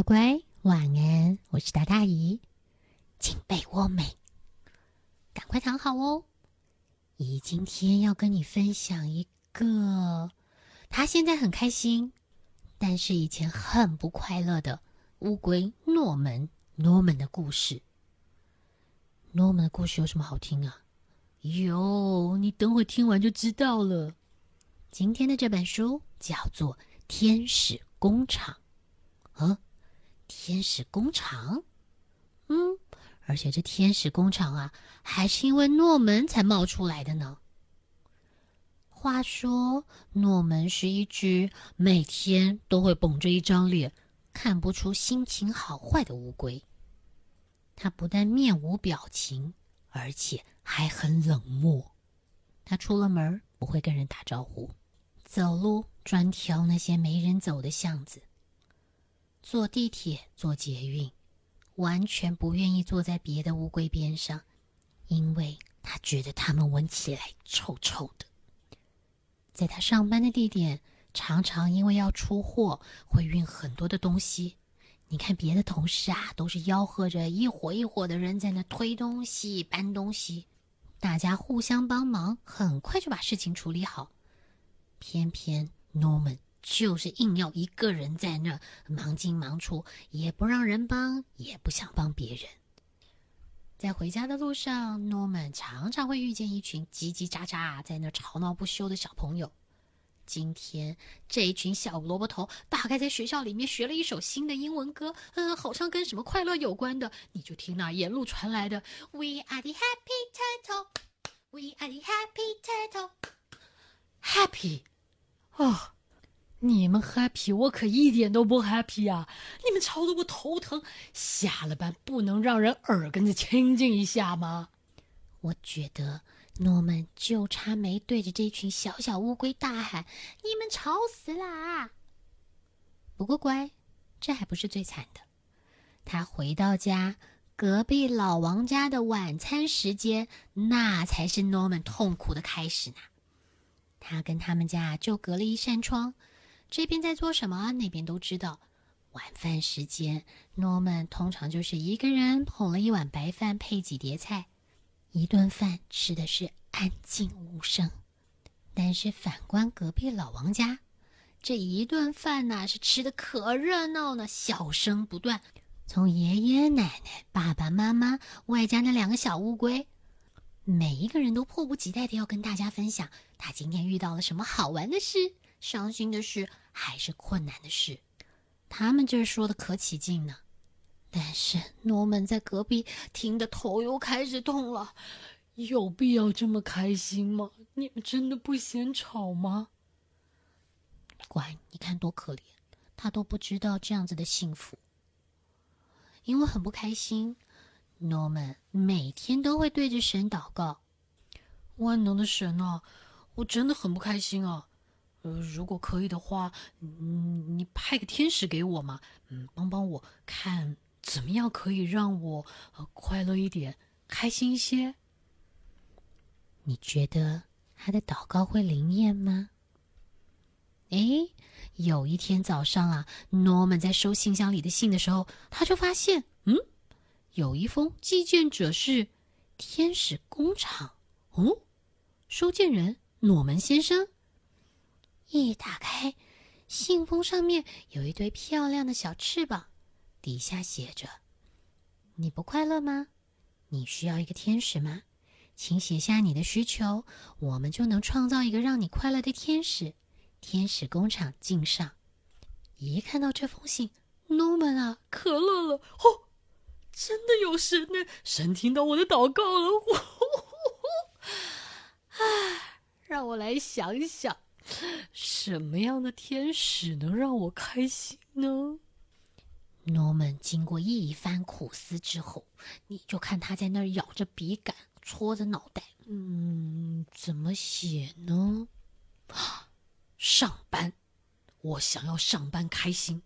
乖乖，晚安！我是大大姨，进被窝没？赶快躺好哦。姨今天要跟你分享一个，他现在很开心，但是以前很不快乐的乌龟诺门。诺门的故事。诺门的故事有什么好听啊？有，你等会听完就知道了。今天的这本书叫做《天使工厂》。嗯，天使工厂，嗯，而且这天使工厂啊，还是因为诺门才冒出来的呢。话说，诺门是一只每天都会绷着一张脸，看不出心情好坏的乌龟。他不但面无表情，而且还很冷漠。他出了门不会跟人打招呼，走路专挑那些没人走的巷子。坐地铁、坐捷运，完全不愿意坐在别的乌龟边上，因为他觉得它们闻起来臭臭的。在他上班的地点，常常因为要出货，会运很多的东西。你看别的同事啊，都是吆喝着一伙一伙的人在那推东西、搬东西，大家互相帮忙，很快就把事情处理好。偏偏 Norman。就是硬要一个人在那忙进忙出，也不让人帮，也不想帮别人。在回家的路上，诺曼常常会遇见一群叽叽喳喳在那吵闹不休的小朋友。今天这一群小萝卜头大概在学校里面学了一首新的英文歌，嗯，好像跟什么快乐有关的。你就听那沿路传来的 “We are the happy turtle, we are the happy turtle, happy”，哦。你们 happy，我可一点都不 happy 啊！你们吵得我头疼，下了班不能让人耳根子清净一下吗？我觉得诺曼就差没对着这群小小乌龟大喊：“你们吵死啦！”不过乖，这还不是最惨的。他回到家，隔壁老王家的晚餐时间，那才是诺曼痛苦的开始呢。他跟他们家就隔了一扇窗。这边在做什么？那边都知道。晚饭时间，诺曼通常就是一个人捧了一碗白饭，配几碟菜，一顿饭吃的是安静无声。但是反观隔壁老王家，这一顿饭呐是吃的可热闹了，笑声不断。从爷爷奶奶、爸爸妈妈，外加那两个小乌龟，每一个人都迫不及待的要跟大家分享他今天遇到了什么好玩的事、伤心的事。还是困难的事，他们这说的可起劲呢。但是诺曼在隔壁听得头又开始痛了。有必要这么开心吗？你们真的不嫌吵吗？乖，你看多可怜，他都不知道这样子的幸福。因为很不开心，诺曼每天都会对着神祷告：“万能的神啊，我真的很不开心啊。”呃，如果可以的话，嗯，你派个天使给我嘛，嗯，帮帮我看怎么样可以让我呃快乐一点，开心一些。你觉得他的祷告会灵验吗？哎，有一天早上啊，诺曼在收信箱里的信的时候，他就发现，嗯，有一封寄件者是天使工厂，哦，收件人诺门先生。一打开，信封上面有一对漂亮的小翅膀，底下写着：“你不快乐吗？你需要一个天使吗？请写下你的需求，我们就能创造一个让你快乐的天使。天使工厂敬上。”一看到这封信，Norman 啊，可乐了！哦，真的有神呢！神听到我的祷告了！唉，让我来想想。什么样的天使能让我开心呢？诺曼经过一番苦思之后，你就看他在那儿咬着笔杆，搓着脑袋。嗯，怎么写呢？上班，我想要上班开心。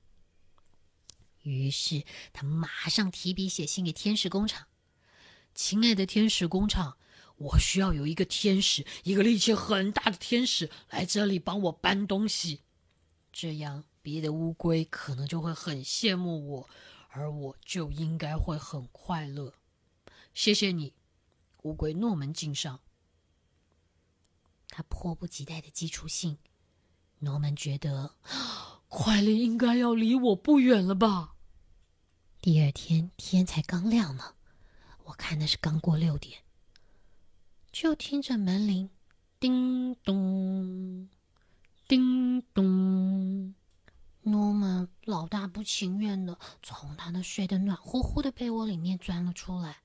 于是他马上提笔写信给天使工厂：“亲爱的天使工厂。”我需要有一个天使，一个力气很大的天使来这里帮我搬东西，这样别的乌龟可能就会很羡慕我，而我就应该会很快乐。谢谢你，乌龟诺门敬上。他迫不及待的寄出信。诺门觉得，快乐应该要离我不远了吧？第二天天才刚亮呢，我看的是刚过六点，就听着门铃叮咚，叮咚。诺曼老大不情愿的从他那睡得暖乎乎的被窝里面钻了出来。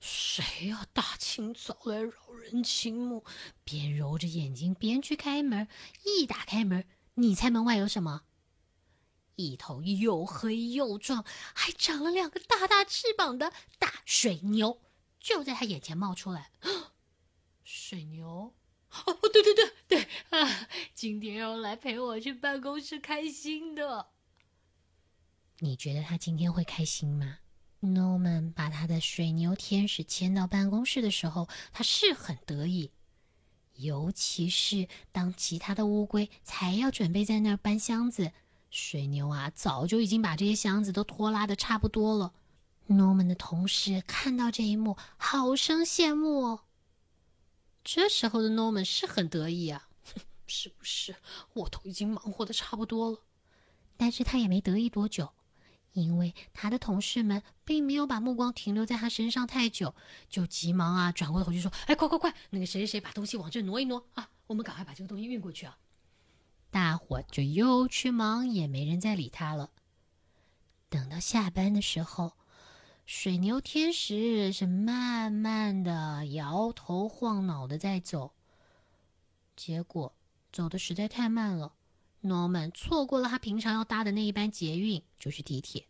谁呀？大清早来扰人清梦，边揉着眼睛边去开门。一打开门，你猜门外有什么？一头又黑又壮，还长了两个大大翅膀的大水牛，就在他眼前冒出来。水牛？哦，对对对对啊！今天要来陪我去办公室开心的。你觉得他今天会开心吗？Norman 把他的水牛天使牵到办公室的时候，他是很得意。尤其是当其他的乌龟才要准备在那儿搬箱子，水牛啊早就已经把这些箱子都拖拉的差不多了。Norman 的同事看到这一幕，好生羡慕哦。这时候的 Norman 是很得意啊，是不是？我都已经忙活的差不多了，但是他也没得意多久。因为他的同事们并没有把目光停留在他身上太久，就急忙啊转过头去说：“哎，快快快，那个谁谁谁把东西往这挪一挪啊，我们赶快把这个东西运过去啊！”大伙就又去忙，也没人再理他了。等到下班的时候，水牛天使是慢慢的摇头晃脑的在走，结果走的实在太慢了。诺曼错过了他平常要搭的那一班捷运，就是地铁。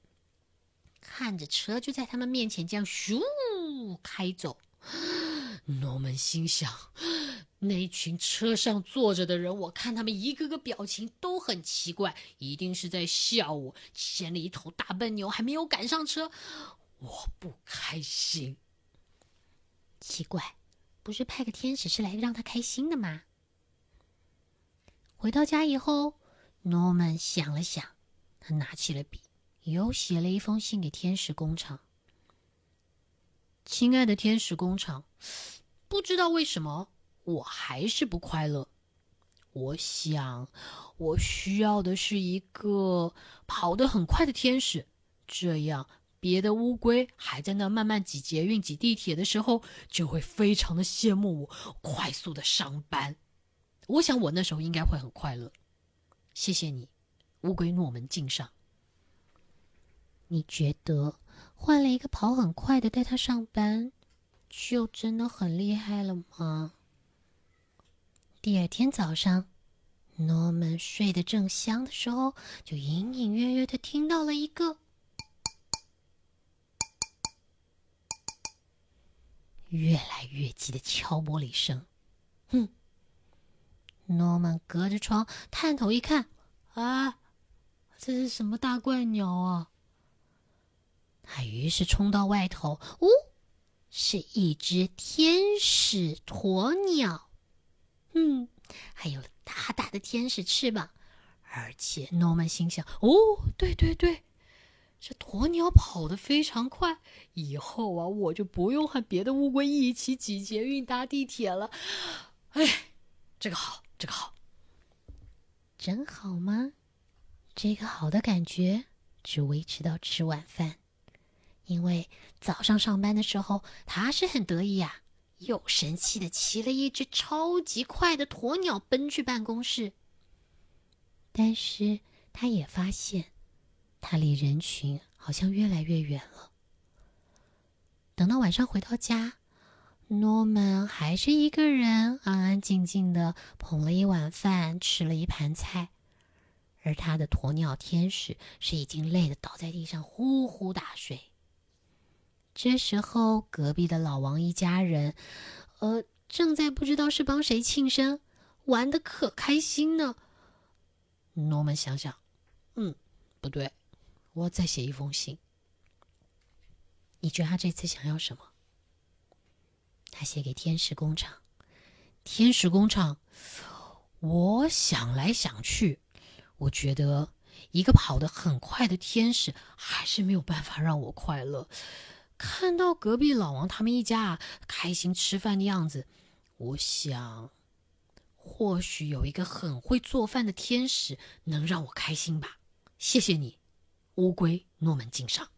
看着车就在他们面前这样咻开走诺曼心想：那群车上坐着的人，我看他们一个个表情都很奇怪，一定是在笑我牵了一头大笨牛还没有赶上车。我不开心。奇怪，不是派个天使是来让他开心的吗？回到家以后。诺曼想了想，他拿起了笔，又写了一封信给天使工厂。亲爱的天使工厂，不知道为什么我还是不快乐。我想，我需要的是一个跑得很快的天使，这样别的乌龟还在那慢慢挤捷运、挤地铁的时候，就会非常的羡慕我快速的上班。我想，我那时候应该会很快乐。谢谢你，乌龟诺门敬上。你觉得换了一个跑很快的带他上班，就真的很厉害了吗？第二天早上，诺门睡得正香的时候，就隐隐约约的听到了一个越来越急的敲玻璃声。哼！诺曼隔着窗探头一看，啊，这是什么大怪鸟啊？他于是冲到外头，呜，是一只天使鸵鸟，嗯，还有大大的天使翅膀。而且诺曼心想：哦，对对对，这鸵鸟跑得非常快，以后啊，我就不用和别的乌龟一起挤捷运搭地铁了。哎，这个好。这个好，真好吗？这个好的感觉只维持到吃晚饭，因为早上上班的时候他是很得意呀，又神气的骑了一只超级快的鸵鸟奔去办公室。但是他也发现，他离人群好像越来越远了。等到晚上回到家。诺曼还是一个人，安安静静的捧了一碗饭，吃了一盘菜，而他的鸵鸟天使是已经累得倒在地上呼呼大睡。这时候，隔壁的老王一家人，呃，正在不知道是帮谁庆生，玩的可开心呢。诺曼想想，嗯，不对，我再写一封信。你觉得他这次想要什么？他写给天使工厂，天使工厂，我想来想去，我觉得一个跑得很快的天使还是没有办法让我快乐。看到隔壁老王他们一家开心吃饭的样子，我想，或许有一个很会做饭的天使能让我开心吧。谢谢你，乌龟诺门敬上。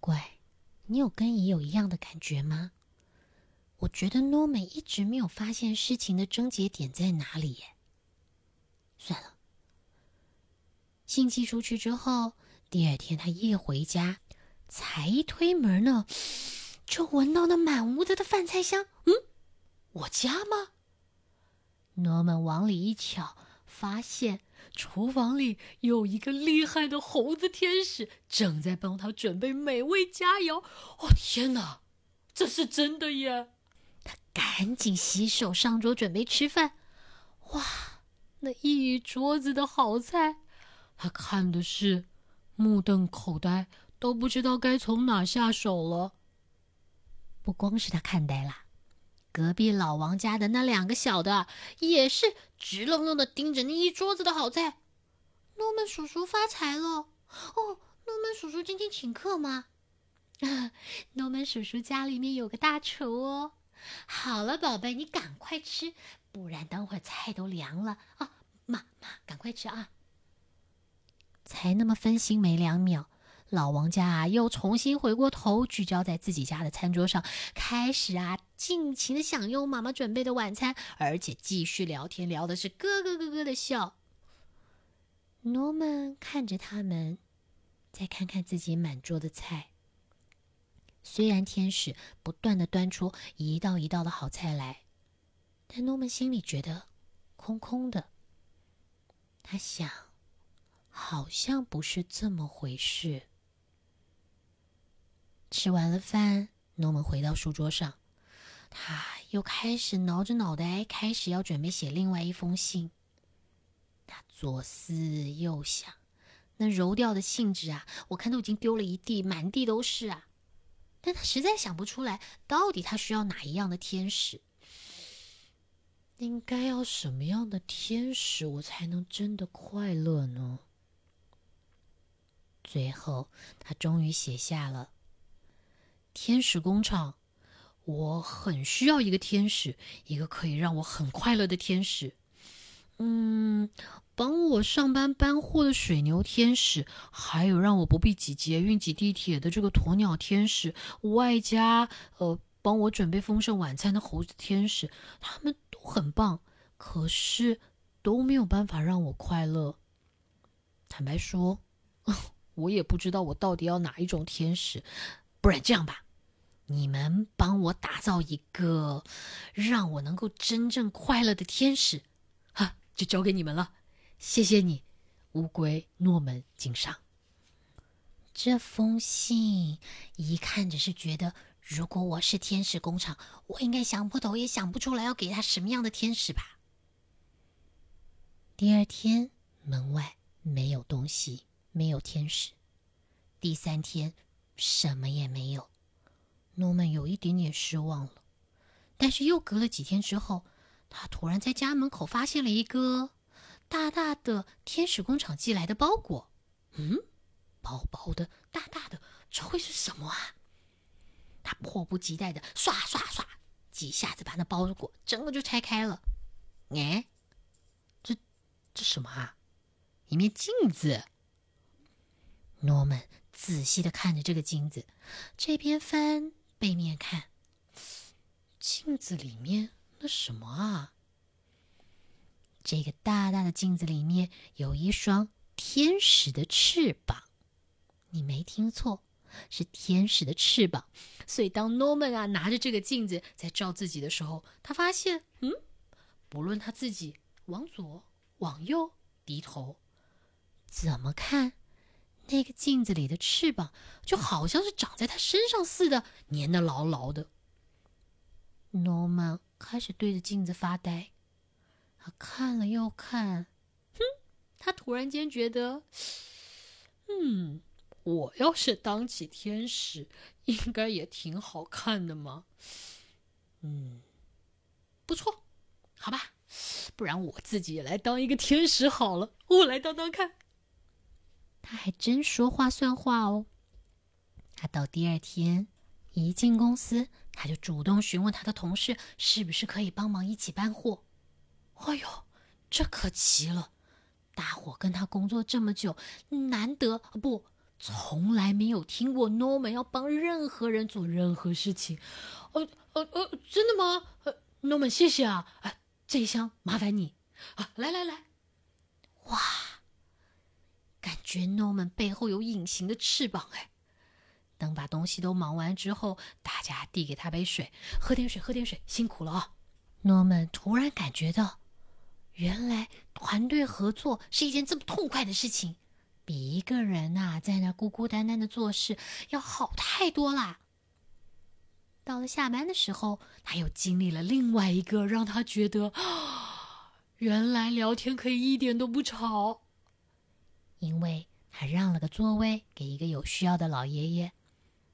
乖，你有跟姨有一样的感觉吗？我觉得诺门一直没有发现事情的症结点在哪里耶。算了。信寄出去之后，第二天他一回家，才一推门呢，就闻到那满屋子的饭菜香。嗯，我家吗？诺曼往里一瞧，发现厨房里有一个厉害的猴子天使，正在帮他准备美味佳肴。哦，天哪，这是真的耶！他赶紧洗手上桌准备吃饭。哇，那一桌子的好菜！他看的是目瞪口呆，都不知道该从哪下手了。不光是他看呆了，隔壁老王家的那两个小的也是直愣愣的盯着那一桌子的好菜。诺曼叔叔发财了！哦，诺曼叔叔今天请客吗？诺曼叔叔家里面有个大厨哦。好了，宝贝，你赶快吃，不然等会儿菜都凉了啊！妈妈，赶快吃啊！才那么分心没两秒，老王家啊又重新回过头，聚焦在自己家的餐桌上，开始啊尽情的享用妈妈准备的晚餐，而且继续聊天，聊的是咯咯咯咯的笑。诺曼看着他们，再看看自己满桌的菜。虽然天使不断的端出一道一道的好菜来，但诺曼心里觉得空空的。他想。好像不是这么回事。吃完了饭，诺曼回到书桌上，他又开始挠着脑袋，开始要准备写另外一封信。他左思右想，那揉掉的信纸啊，我看都已经丢了一地，满地都是啊。但他实在想不出来，到底他需要哪一样的天使？应该要什么样的天使，我才能真的快乐呢？最后，他终于写下了“天使工厂”。我很需要一个天使，一个可以让我很快乐的天使。嗯，帮我上班搬货的水牛天使，还有让我不必挤捷运、挤地铁的这个鸵鸟天使，外加呃，帮我准备丰盛晚餐的猴子天使，他们都很棒，可是都没有办法让我快乐。坦白说。我也不知道我到底要哪一种天使，不然这样吧，你们帮我打造一个让我能够真正快乐的天使，哈，就交给你们了。谢谢你，乌龟诺门敬上。这封信一看只是觉得，如果我是天使工厂，我应该想破头也想不出来要给他什么样的天使吧。第二天，门外没有东西。没有天使。第三天，什么也没有。诺曼有一点点失望了。但是又隔了几天之后，他突然在家门口发现了一个大大的天使工厂寄来的包裹。嗯，薄薄的、大大的，这会是什么啊？他迫不及待的刷刷刷几下子把那包裹整个就拆开了。哎，这这什么啊？一面镜子。诺曼仔细的看着这个镜子，这边翻，背面看。镜子里面那什么啊？这个大大的镜子里面有一双天使的翅膀。你没听错，是天使的翅膀。所以当诺曼啊拿着这个镜子在照自己的时候，他发现，嗯，不论他自己往左、往右低头，怎么看？那个镜子里的翅膀就好像是长在他身上似的，粘得牢牢的。诺曼开始对着镜子发呆，他看了又看，哼，他突然间觉得，嗯，我要是当起天使，应该也挺好看的嘛。嗯，不错，好吧，不然我自己也来当一个天使好了，我来当当看。他还真说话算话哦。他到第二天一进公司，他就主动询问他的同事是不是可以帮忙一起搬货。哎呦，这可奇了！大伙跟他工作这么久，难得不从来没有听过 Norm 要帮任何人做任何事情。呃呃呃，真的吗？呃，Norman，谢谢啊！哎，这一箱麻烦你啊！来来来，哇，觉 Norman 背后有隐形的翅膀哎。等把东西都忙完之后，大家递给他杯水，喝点水，喝点水，辛苦了啊！Norman 突然感觉到，原来团队合作是一件这么痛快的事情，比一个人呐在那孤孤单单的做事要好太多啦。到了下班的时候，他又经历了另外一个让他觉得，原来聊天可以一点都不吵，因为他让了个座位给一个有需要的老爷爷。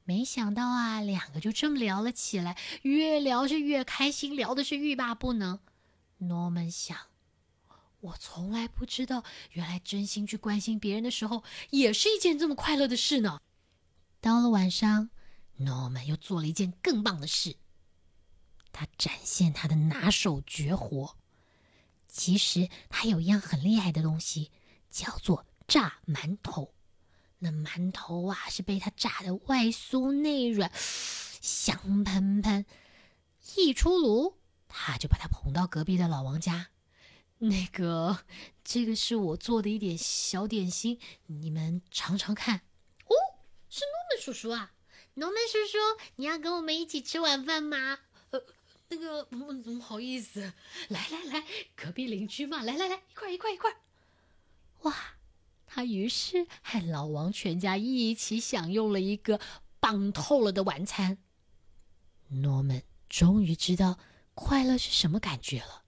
没想到啊，两个就这么聊了起来，越聊是越开心，聊的是欲罢不能。Norman 想，我从来不知道，原来真心去关心别人的时候，也是一件这么快乐的事呢。到了晚上，Norman 又做了一件更棒的事，他展现他的拿手绝活。其实他有一样很厉害的东西，叫做炸馒头。那馒头啊，是被他炸的外酥内软，香喷喷。一出炉，他就把它捧到隔壁的老王家。那个，这个是我做的一点小点心，你们尝尝看。哦，是诺曼叔叔啊！诺曼叔叔，你要跟我们一起吃晚饭吗？呃，那个，不好意思。来来来，隔壁邻居嘛，来来来，一块一块一块。哇！他于是和老王全家一起享用了一个棒透了的晚餐。诺曼终于知道快乐是什么感觉了。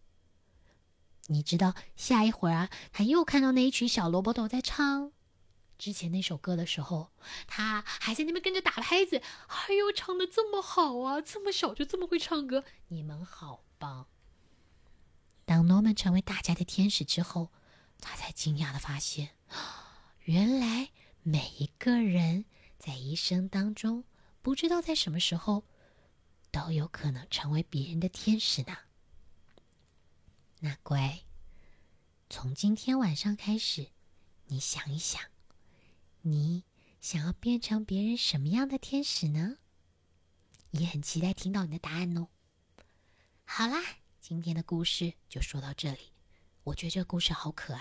你知道，下一会儿啊，他又看到那一群小萝卜头在唱之前那首歌的时候，他还在那边跟着打拍子。哎呦，唱的这么好啊！这么小就这么会唱歌，你们好棒！当诺曼成为大家的天使之后。他才惊讶的发现，原来每一个人在一生当中，不知道在什么时候，都有可能成为别人的天使呢。那乖，从今天晚上开始，你想一想，你想要变成别人什么样的天使呢？也很期待听到你的答案哦。好啦，今天的故事就说到这里。我觉得这个故事好可爱。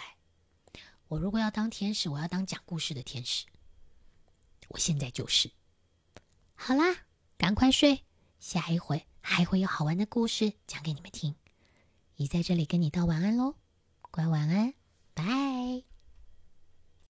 我如果要当天使，我要当讲故事的天使。我现在就是。好啦，赶快睡，下一回还会有好玩的故事讲给你们听。姨在这里跟你道晚安喽，乖晚安，拜。